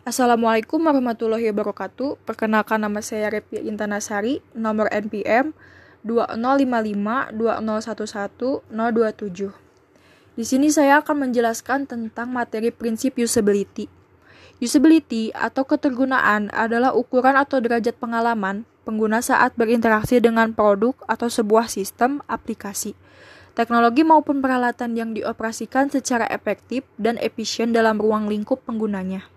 Assalamualaikum warahmatullahi wabarakatuh. Perkenalkan nama saya Repi Intanasari, nomor NPM 2055-2011-027. Di sini saya akan menjelaskan tentang materi prinsip usability. Usability atau ketergunaan adalah ukuran atau derajat pengalaman pengguna saat berinteraksi dengan produk atau sebuah sistem aplikasi teknologi maupun peralatan yang dioperasikan secara efektif dan efisien dalam ruang lingkup penggunanya.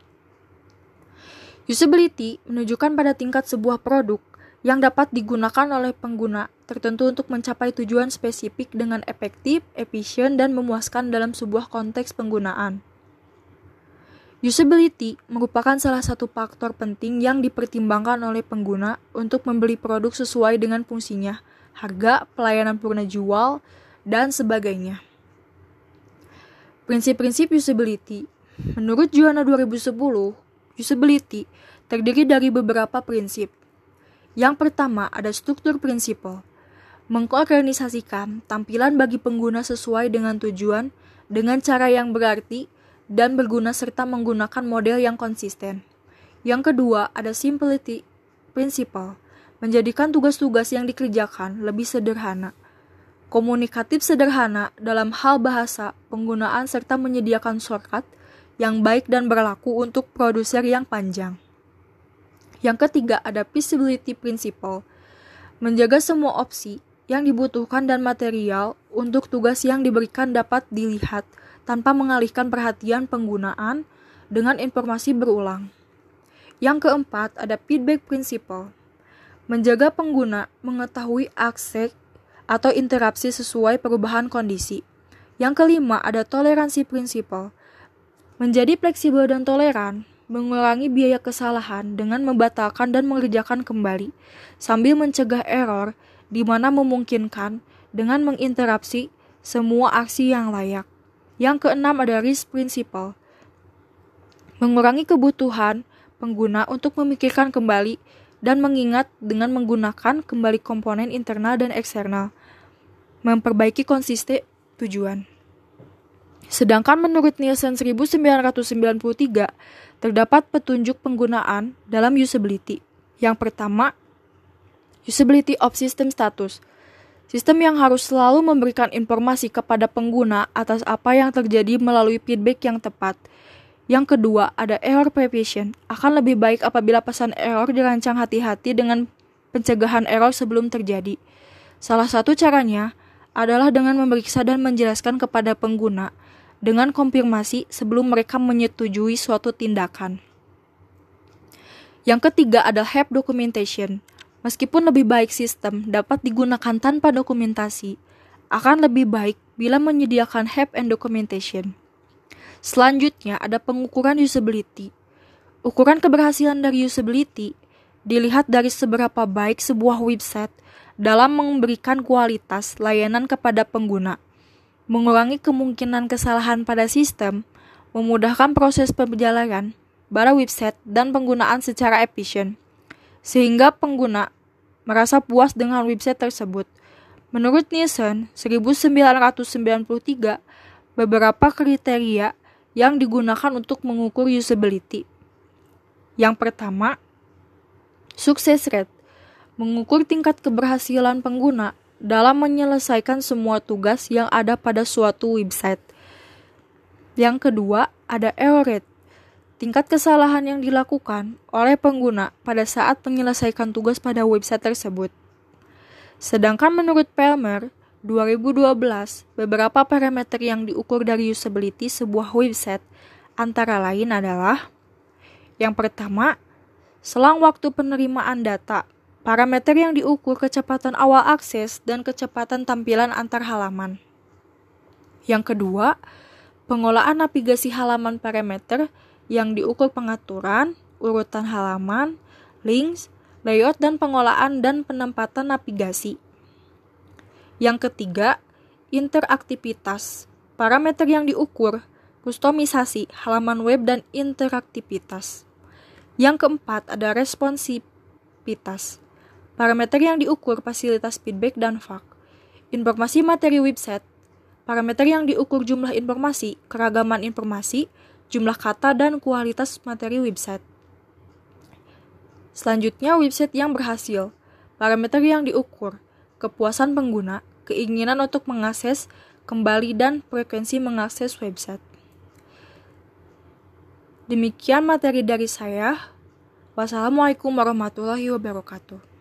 Usability menunjukkan pada tingkat sebuah produk yang dapat digunakan oleh pengguna tertentu untuk mencapai tujuan spesifik dengan efektif, efisien, dan memuaskan dalam sebuah konteks penggunaan. Usability merupakan salah satu faktor penting yang dipertimbangkan oleh pengguna untuk membeli produk sesuai dengan fungsinya, harga, pelayanan purna jual, dan sebagainya. Prinsip-prinsip usability Menurut Juana 2010, Usability terdiri dari beberapa prinsip. Yang pertama ada struktur prinsipal, mengorganisasikan tampilan bagi pengguna sesuai dengan tujuan dengan cara yang berarti dan berguna serta menggunakan model yang konsisten. Yang kedua ada simplicity principle, menjadikan tugas-tugas yang dikerjakan lebih sederhana. Komunikatif sederhana dalam hal bahasa, penggunaan serta menyediakan shortcut yang baik dan berlaku untuk produser yang panjang. Yang ketiga ada feasibility principle, menjaga semua opsi yang dibutuhkan dan material untuk tugas yang diberikan dapat dilihat tanpa mengalihkan perhatian penggunaan dengan informasi berulang. Yang keempat ada feedback principle, menjaga pengguna mengetahui akses atau interaksi sesuai perubahan kondisi. Yang kelima ada toleransi principle, Menjadi fleksibel dan toleran, mengurangi biaya kesalahan dengan membatalkan dan mengerjakan kembali, sambil mencegah error di mana memungkinkan dengan menginterupsi semua aksi yang layak. Yang keenam ada risk principle. Mengurangi kebutuhan pengguna untuk memikirkan kembali dan mengingat dengan menggunakan kembali komponen internal dan eksternal. Memperbaiki konsisten tujuan. Sedangkan menurut Nielsen 1993, terdapat petunjuk penggunaan dalam usability. Yang pertama, usability of system status. Sistem yang harus selalu memberikan informasi kepada pengguna atas apa yang terjadi melalui feedback yang tepat. Yang kedua, ada error prevention. Akan lebih baik apabila pesan error dirancang hati-hati dengan pencegahan error sebelum terjadi. Salah satu caranya adalah dengan memeriksa dan menjelaskan kepada pengguna dengan konfirmasi sebelum mereka menyetujui suatu tindakan. Yang ketiga ada help documentation. Meskipun lebih baik sistem dapat digunakan tanpa dokumentasi, akan lebih baik bila menyediakan help and documentation. Selanjutnya ada pengukuran usability. Ukuran keberhasilan dari usability dilihat dari seberapa baik sebuah website dalam memberikan kualitas layanan kepada pengguna mengurangi kemungkinan kesalahan pada sistem, memudahkan proses perjalanan pada website dan penggunaan secara efisien, sehingga pengguna merasa puas dengan website tersebut. Menurut Nielsen, 1993, beberapa kriteria yang digunakan untuk mengukur usability. Yang pertama, sukses rate, mengukur tingkat keberhasilan pengguna dalam menyelesaikan semua tugas yang ada pada suatu website. Yang kedua, ada error rate. Tingkat kesalahan yang dilakukan oleh pengguna pada saat menyelesaikan tugas pada website tersebut. Sedangkan menurut Palmer, 2012, beberapa parameter yang diukur dari usability sebuah website antara lain adalah yang pertama, selang waktu penerimaan data Parameter yang diukur kecepatan awal akses dan kecepatan tampilan antar halaman. Yang kedua, pengolahan navigasi halaman parameter yang diukur pengaturan, urutan halaman, links, layout dan pengolahan dan penempatan navigasi. Yang ketiga, interaktivitas. Parameter yang diukur, kustomisasi halaman web dan interaktivitas. Yang keempat, ada responsivitas. Parameter yang diukur fasilitas feedback dan FAQ. Informasi materi website. Parameter yang diukur jumlah informasi, keragaman informasi, jumlah kata, dan kualitas materi website. Selanjutnya, website yang berhasil. Parameter yang diukur, kepuasan pengguna, keinginan untuk mengakses kembali, dan frekuensi mengakses website. Demikian materi dari saya. Wassalamualaikum warahmatullahi wabarakatuh.